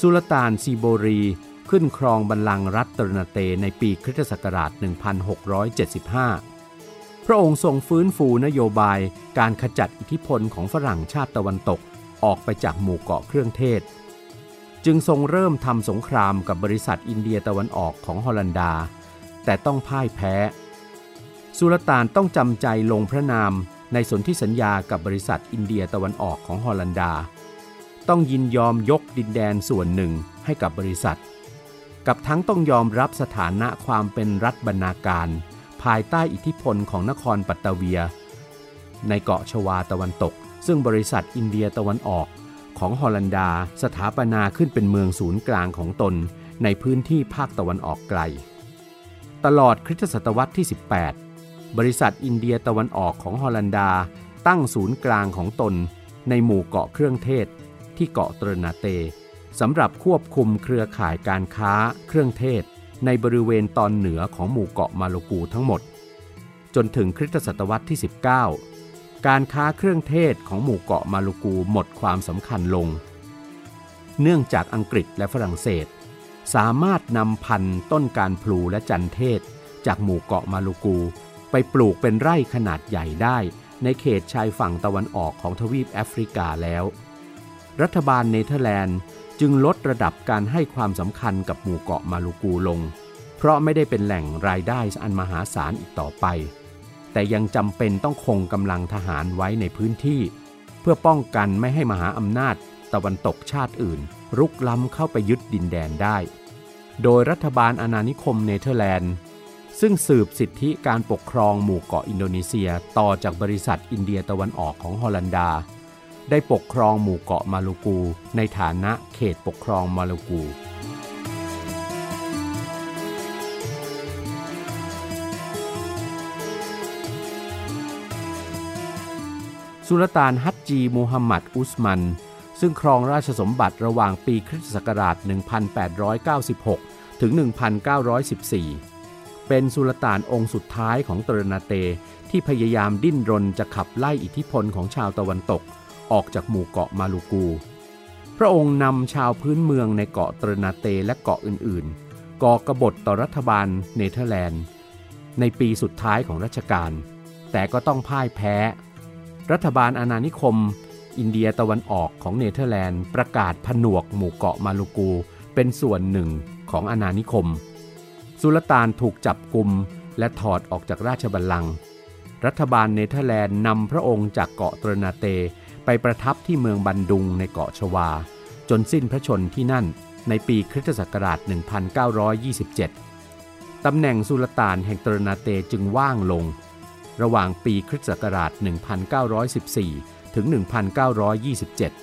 สุลต่านซีโบรีขึ้นครองบัลลังก์รัฐตรนาเตในปีคริสตศักราช 1675 พระองค์ทรงฟื้นฟูนโยบายการขจัดอิทธิพลของฝรั่งชาติตะวันตกออกไปจากหมู่เกาะเครื่องเทศ จึงทรงเริ่มทำสงครามกับบริษัทอินเดียตะวันออกของฮอลันดา แต่ต้องพ่ายแพ้ สุลต่านต้องจำใจลงพระนามในสนธิสัญญากับบริษัทอินเดียตะวันออกของฮอลันดา ต้องยินยอมยกดินแดนส่วนหนึ่งให้กับบริษัท กับทั้งต้องยอมรับสถานะความเป็นรัฐบรรณาการ ภายใต้อิทธิพลของนครปัตตาเวีย ในเกาะชวาตะวันตก ซึ่งบริษัทอินเดียตะวันออกของฮอลันดาสถาปนาขึ้นเป็นเมืองศูนย์กลางของตนในพื้นที่ภาคตะวันออกไกล ตลอดคริสตศตวรรษที่ 18 บริษัทอินเดียตะวันออกของฮอลันดาตั้งศูนย์กลางของตนในหมู่เกาะเครื่องเทศ ที่เกาะเตรนาเตสำหรับควบคุมเครือข่ายการค้าเครื่องเทศ ในบริเวณตอนเหนือของหมู่เกาะมาลูกูทั้งหมด จนถึงคริสตศตวรรษที่ 19 การค้าเครื่องเทศของหมู่เกาะมาลูกูหมดความสำคัญลง เนื่องจากอังกฤษและฝรั่งเศส สามารถนำพันธุ์ต้นการพลูและจันเทศ จากหมู่เกาะมาลูกู ไปปลูกเป็นไร่ขนาดใหญ่ได้ในเขตชายฝั่งตะวันออกของทวีปแอฟริกาแล้ว รัฐบาลเนเธอร์แลนด์จึงลดระดับการให้ความสำคัญกับหมู่เกาะมาลูกูลง เพราะไม่ได้เป็นแหล่งรายได้อันมหาศาลอีกต่อไป แต่ยังจำเป็นต้องคงกำลังทหารไว้ในพื้นที่ เพื่อป้องกันไม่ให้มหาอำนาจตะวันตกชาติอื่น รุกล้ำเข้าไปยึดดินแดนได้ โดยรัฐบาลอาณานิคมเนเธอร์แลนด์ ซึ่งสืบสิทธิการปกครองหมู่เกาะอินโดนีเซียต่อจากบริษัทอินเดียตะวันออกของฮอลันดา ได้ปกครองหมู่เกาะมาลูกู ในฐานะเขตปกครองมาลูกู สุลต่านฮัจจีมูฮัมหมัดอุสมัน ซึ่งครองราชสมบัติระหว่างปีคริสตศักราช 1896 ถึง 1914 เป็นสุลต่านองค์สุดท้ายของตรนาเตที่พยายามดิ้นรนจะขับไล่อิทธิพลของชาวตะวันตก ออกจากหมู่เกาะมาลูกู พระองค์นำชาวพื้นเมืองในเกาะตรนาเตและเกาะอื่นๆ ก่อกบฏต่อรัฐบาลเนเธอร์แลนด์ ในปีสุดท้ายของรัชกาล แต่ก็ต้องพ่ายแพ้ รัฐบาลอาณานิคม อินเดียตะวันออกของเนเธอร์แลนด์ประกาศผนวกหมู่เกาะมาลูกู เป็นส่วนหนึ่งของอาณานิคม สุลต่านถูกจับกลุ่มและถอดออกจากราชบัลลังก์รัฐบาลเนเธอร์แลนด์นำพระองค์จากเกาะตรนาเต ไปประทับที่เมืองบันดุงในเกาะชวา จนสิ้นพระชนม์ที่นั่นในปีคริสตศักราช 1927 ตำแหน่งสุลต่านแห่งตรนาเตจึงว่างลง ระหว่างปีคริสตศักราช 1914 ถึง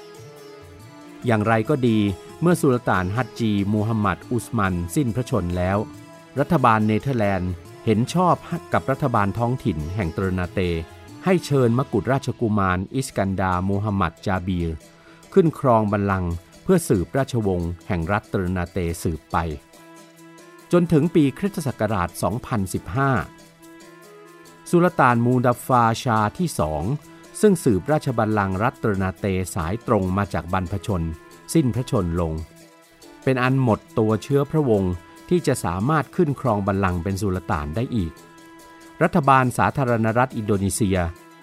1927 อย่างไรก็ดีเมื่อสุลต่านฮัจจีมูฮัมหมัดอุสมันสิ้นพระชนม์แล้ว รัฐบาลเนเธอร์แลนด์เห็นชอบกับรัฐบาลท้องถิ่นแห่งตรนาเต ให้เชิญมกุฎราชกุมาร อิสกันดาโมฮัมหมัดจาบีร ขึ้นครองบัลลังก์เพื่อสืบราชวงศ์แห่งรัฐตรนาเตสืบไป จนถึงปีคริสตศักราช 2015 สุลต่านมูดัฟฟาชาที่สองซึ่งสืบราชบัลลังก์รัฐตรนาเตสายตรงมาจากบรรพชน สิ้นพระชนลง เป็นอันหมดตัวเชื้อพระวงศ์ที่จะสามารถขึ้นครองบัลลังก์เป็นสุลต่านได้อีก รัฐบาลสาธารณรัฐอินโดนีเซีย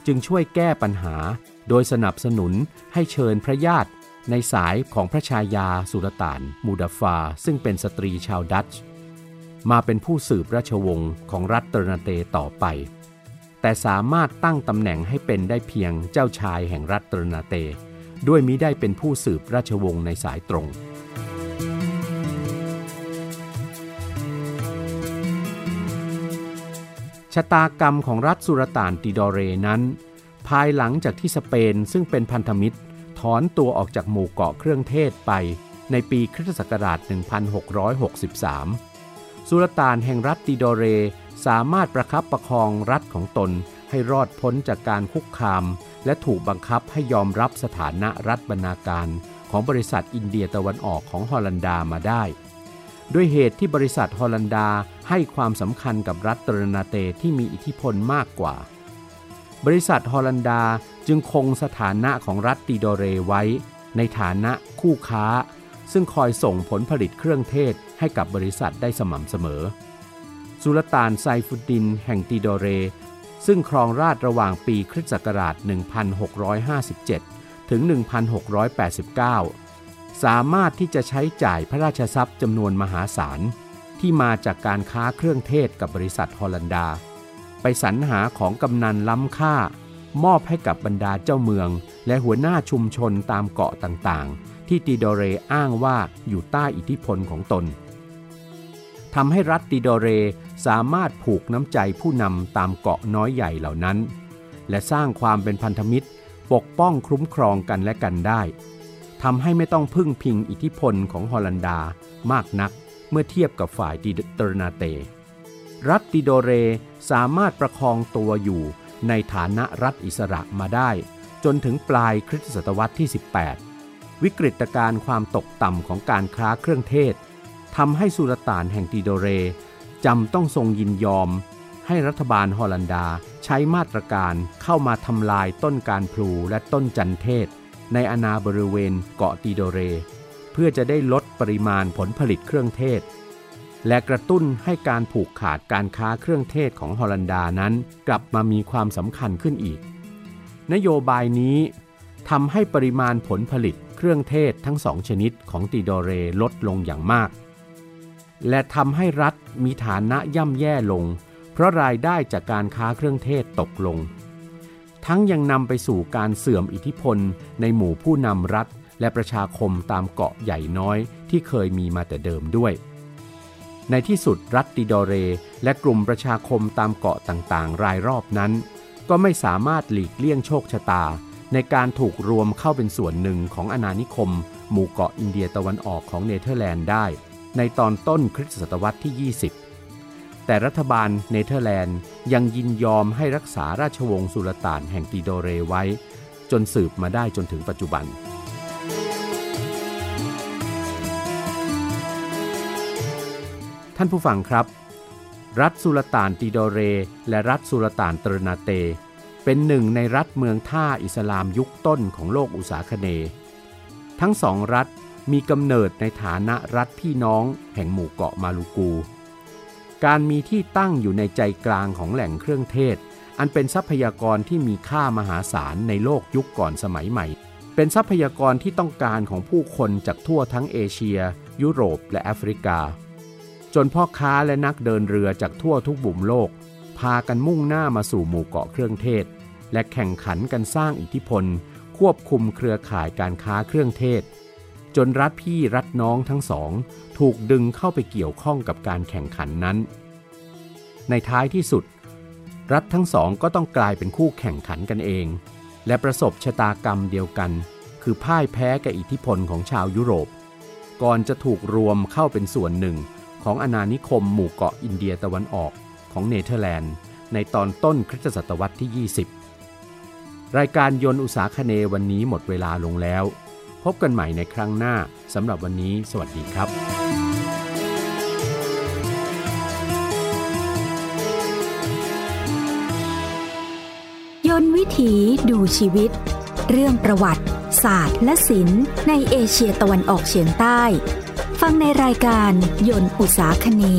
จึงช่วยแก้ปัญหา โดยสนับสนุนให้เชิญพระญาติในสายของพระชายาสุลต่าน มูดาฟา ซึ่งเป็นสตรีชาวดัตช์มาเป็นผู้สืบราชวงศ์ของรัฐเตรนาเตต่อไป แต่สามารถตั้งตำแหน่งให้เป็นได้เพียงเจ้าชายแห่งรัฐเตรนาเต ด้วยมิได้เป็นผู้สืบราชวงศ์ในสายตรง ชะตากรรมของรัฐสุลต่านติดอเรนั้น ภายหลังจากที่สเปนซึ่งเป็นพันธมิตร ถอนตัวออกจากหมู่เกาะเครื่องเทศไปในปีคริสตศักราช 1663 สุลต่านแห่งรัฐติดอเรสามารถประคับประคองรัฐของตนให้รอดพ้นจากการคุกคาม และถูกบังคับให้ยอมรับสถานะรัฐบรรณาการของบริษัทอินเดียตะวันออกของฮอลันดามาได้ ด้วยเหตุที่บริษัทฮอลันดา ให้ความสำคัญกับรัฐเตรนาเตที่มีอิทธิพลมากกว่า บริษัทฮอลันดาจึงคงสถานะของรัฐติโดเรไว้ ในฐานะคู่ค้า ซึ่งคอยส่งผลผลิตเครื่องเทศให้กับบริษัทได้สม่ำเสมอ สุลต่านไซฟุดดินแห่งติโดเร ซึ่งครองราชระหว่างปีคริสต์ศักราช 1657 ถึง 1689 สามารถที่จะใช้จ่ายพระราชทรัพย์จำนวนมหาศาล ที่มาจากการค้าเครื่องเทศกับบริษัทฮอลันดา ไปสรรหาของกำนันล้ำค่า มอบให้กับบรรดาเจ้าเมือง และหัวหน้าชุมชนตามเกาะต่างๆ ที่ติโดเรอ้างว่าอยู่ใต้อิทธิพลของตนทำให้รัฐติโดเรสามารถผูกน้ำใจผู้นำตามเกาะน้อยใหญ่เหล่านั้น และสร้างความเป็นพันธมิตร ปกป้องคุ้มครองกันและกันได้ทำให้ไม่ต้องพึ่งพิงอิทธิพลของฮอลันดามากนัก เมื่อเทียบกับฝ่ายติเตรนาเต รัฐติโดเรสามารถประคองตัวอยู่ในฐานะรัฐอิสระมาได้ จนถึงปลายคริสตศตวรรษที่ 18 วิกฤตการณ์ความตกต่ำของการค้าเครื่องเทศทำให้สุลต่านแห่งติโดเรจำต้องทรงยินยอม ให้รัฐบาลฮอลันดาใช้มาตรการเข้ามาทำลายต้นการพลูและต้นจันเทศ ในอาณาบริเวณเกาะติโดเร เพื่อจะได้ลดปริมาณผลผลิตเครื่องเทศ และกระตุ้นให้การผูกขาดการค้าเครื่องเทศของฮอลันดานั้นกลับมามีความสำคัญขึ้นอีก นโยบายนี้ทำให้ปริมาณผลผลิตเครื่องเทศทั้งสองชนิดของติโดเรลดลงอย่างมาก และทำให้รัฐมีฐานะย่ำแย่ลง เพราะรายได้จากการค้าเครื่องเทศตกลง ทั้งยังนำไปสู่การเสื่อมอิทธิพลในหมู่ผู้นำรัฐ และประชาคมตามเกาะใหญ่น้อยที่เคยมีมาแต่เดิมด้วย ในที่สุดรัฐติโดเร และกลุ่มประชาคมตามเกาะต่างๆ รายรอบนั้น ก็ไม่สามารถหลีกเลี่ยงโชคชะตา ในการถูกรวมเข้าเป็นส่วนหนึ่งของอาณานิคม หมู่เกาะอินเดียตะวันออกของเนเธอร์แลนด์ได้ ในตอนต้นคริสตศตวรรษที่ 20แต่รัฐบาลเนเธอร์แลนด์ยังยินยอมให้รักษาราชวงศ์สุลต่านแห่งติโดเรไว้ จนสืบมาได้จนถึงปัจจุบัน ท่านผู้ฟังครับ รัฐสุลต่านติโดเร และรัฐสุลต่านเตรนาเต เป็นหนึ่งในรัฐเมืองท่าอิสลามยุคต้นของโลกอุษาคเนย์ ทั้งสองรัฐมีกำเนิดในฐานะรัฐพี่น้องแห่งหมู่เกาะมาลูกู การมีที่ตั้งอยู่ในใจกลางของแหล่งเครื่องเทศ อันเป็นทรัพยากรที่มีค่ามหาศาลในโลกยุคก่อนสมัยใหม่ เป็นทรัพยากรที่ต้องการของผู้คนจากทั่วทั้งเอเชีย ยุโรปและแอฟริกา จนพ่อค้าและนักเดินเรือจากทั่วทุกบุมโลก พากันมุ่งหน้ามาสู่หมู่เกาะเครื่องเทศ และแข่งขันกันสร้างอิทธิพล ควบคุมเครือข่ายการค้าเครื่องเทศ จนรัฐพี่รัฐน้องทั้งสอง ถูกดึงเข้าไปเกี่ยวข้องกับการแข่งขันนั้น ในท้ายที่สุด รัฐทั้งสองก็ต้องกลายเป็นคู่แข่งขันกันเอง และประสบชะตากรรมเดียวกัน คือพ่ายแพ้กับอิทธิพลของชาวยุโรป ก่อนจะถูกรวมเข้าเป็นส่วนหนึ่ง ของอาณานิคมหมู่เกาะอินเดียตะวันออกของเนเธอร์แลนด์ ในตอนต้นคริสตศตวรรษที่ 20 รายการยนต์อุตสาคเนวันนี้หมดเวลาลงแล้ว พบกันใหม่ในครั้งหน้าสำหรับวันนี้ สวัสดีครับยนต์วิถีดูชีวิต เรื่องประวัติ ศาสตร์และศิลป์ในเอเชียตะวันออกเฉียงใต้ ฟังในรายการยนต์อุตสาคณี